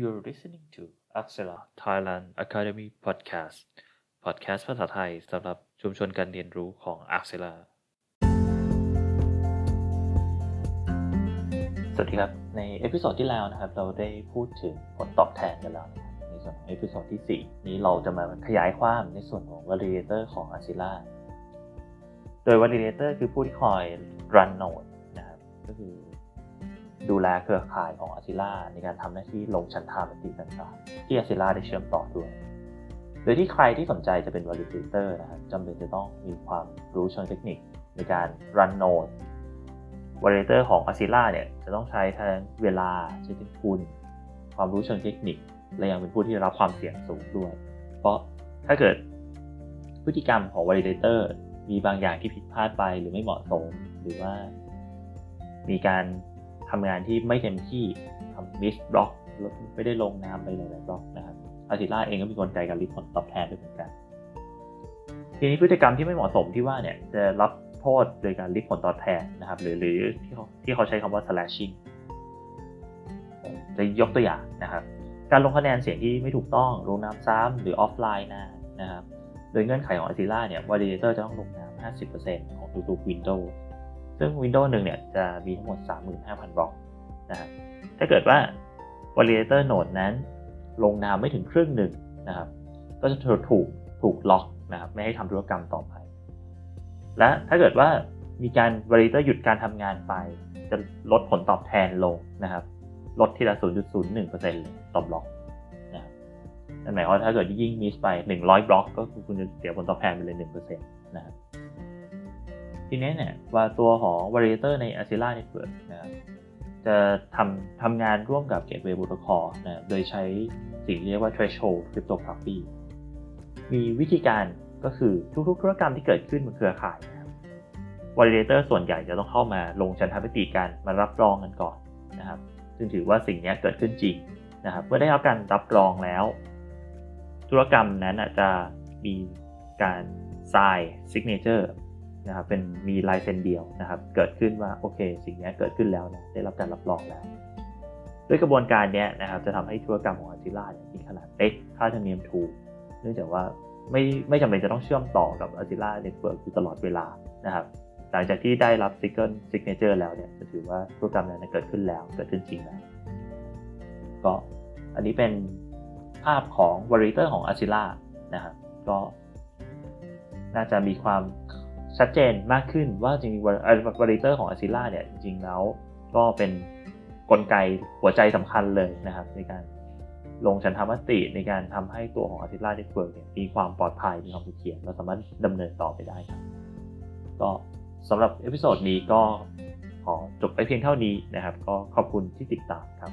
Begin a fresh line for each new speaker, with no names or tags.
You're listening to Axelar Thailand Academy Podcast Podcast ภาษาไทยสำหรับชุมชนการเรียนรู้ของ Axela สวัสดีครับ ใน episode ที่แล้วนะครับ เราได้พูดถึงผลตอบแทนกันแล้วนะครับในส่วนของ episode ที่ 4 นี้เราจะมาขยายความในส่วนของ validator ของ Axelar โดย validator คือผู้ที่คอย run node นะครับก็คือ ดูแลเครือข่ายของ Axela ในการทำหน้าที่ลงชันทามติต่างๆ ที่ Axela ได้เชื่อมต่อด้วย โดยที่ใครที่สนใจจะเป็น validator นะครับจำเป็นจะต้องมีความรู้เชิงเทคนิคในการ run node validator ของ Axela เนี่ยจะต้องใช้ทั้งเวลาใช้ทั้งทุน ความรู้เชิงเทคนิค และยังเป็นผู้ที่รับความเสี่ยงสูงด้วย เพราะถ้าเกิดพฤติกรรมของ validator มีบางอย่างที่ผิดพลาดไปหรือไม่เหมาะสม หรือว่ามีการ ทำงานที่ไม่เต็มที่ทำ miss block ไม่ได้ลงนามไปหลายๆบล็อกนะครับ Axelar เองก็มีกลไกการริบผลตอบแทนด้วยเหมือนกันทีนี้พฤติกรรมที่ไม่เหมาะสมที่ว่าเนี่ยจะรับโทษโดยการริบผลตอบแทนนะครับ หรือหรือที่เขาที่เขาใช้คำว่า slashing จะยกตัวอย่างนะครับ การลงคะแนนเสียงที่ไม่ถูกต้องลงนามซ้ำหรือออฟไลน์นะนะครับโดยเงื่อนไขของ Azila เนี่ย validator จะต้องลงน้ำ50%ของทุกๆ Windows ซึ่ง Windows หนึ่งเนี่ยจะมีทั้งหมด 35,000 บล็อกนะครับถ้าเกิดว่า validator node นั้น ลงนามไม่ถึงครึ่งหนึ่งนะครับ ก็จะถูกถูกล็อกนะครับไม่ให้ทำธุรกรรมต่อไป และถ้าเกิดว่ามีการ validator หยุดการทำงานไป จะลดผลตอบแทนลงนะครับ ลดทีละ 0.01%เลยต่อบล็อกนะครับนั่นหมายความว่าถ้าเกิดยิ่งมิสไป 100 บล็อก ก็คุณจะเสียผลตอบแทนไปเลย1%นะครับ ทีนี้เนี่ยว่าตัวของ validator ใน Azila Network นะครับจะทำทำงานร่วมกับ Gateway Protocol นะโดยใช้สิ่งเรียกว่า Threshold Cryptography มีวิธีการก็คือทุกๆธุรกรรมที่เกิดขึ้นบนเครือข่ายนะครับ Validator ส่วนใหญ่จะต้องเข้ามาลงชันทมติกันมารับรองกันก่อนนะครับซึ่งถือว่าสิ่งนี้เกิดขึ้นจริงนะครับเมื่อได้รับการรับรองแล้ว ธุรกรรมนั้นจจะมีการ sign signature นะครับเป็นมีลายเซ็นเดียวนะครับ เกิดขึ้นว่าโอเค สิ่งนี้เกิดขึ้นแล้วนะได้รับการรับรองแล้ว ด้วยกระบวนการนี้นะครับจะทำให้ธุรกรรมของ Azila เนี่ยมีขนาดเล็กค่าธรรมเนียมถูก เนื่องจากว่าไม่ไม่จำเป็นจะต้องเชื่อมต่อกับ Azila Network อยู่ตลอดเวลานะครับหลังจากที่ได้รับ Single Signature แล้วเนี่ยจะถือว่าธุรกรรมนั้นเกิดขึ้นแล้วเกิดขึ้นจริงแล้วก็อันนี้เป็นภาพของ Validator ของ Azila นะครับก็น่าจะมีความ ชัดเจนมากขึ้นว่าจริงๆ validator ของ Azila เนี่ยจริงๆแล้วก็เป็นนกลไกหัวใจสำคัญเลยนะครับ ในการลงฉันทามติในการทำให้ตัวของ Azila Network เนี่ยมีความปลอดภัยมีความเสถียรเราสามารถดำเนินต่อไปได้ครับก็สำหรับ episode นี้ก็ขอจบไปเพียงเท่านี้นะครับ ก็ขอบคุณที่ติดตามครับ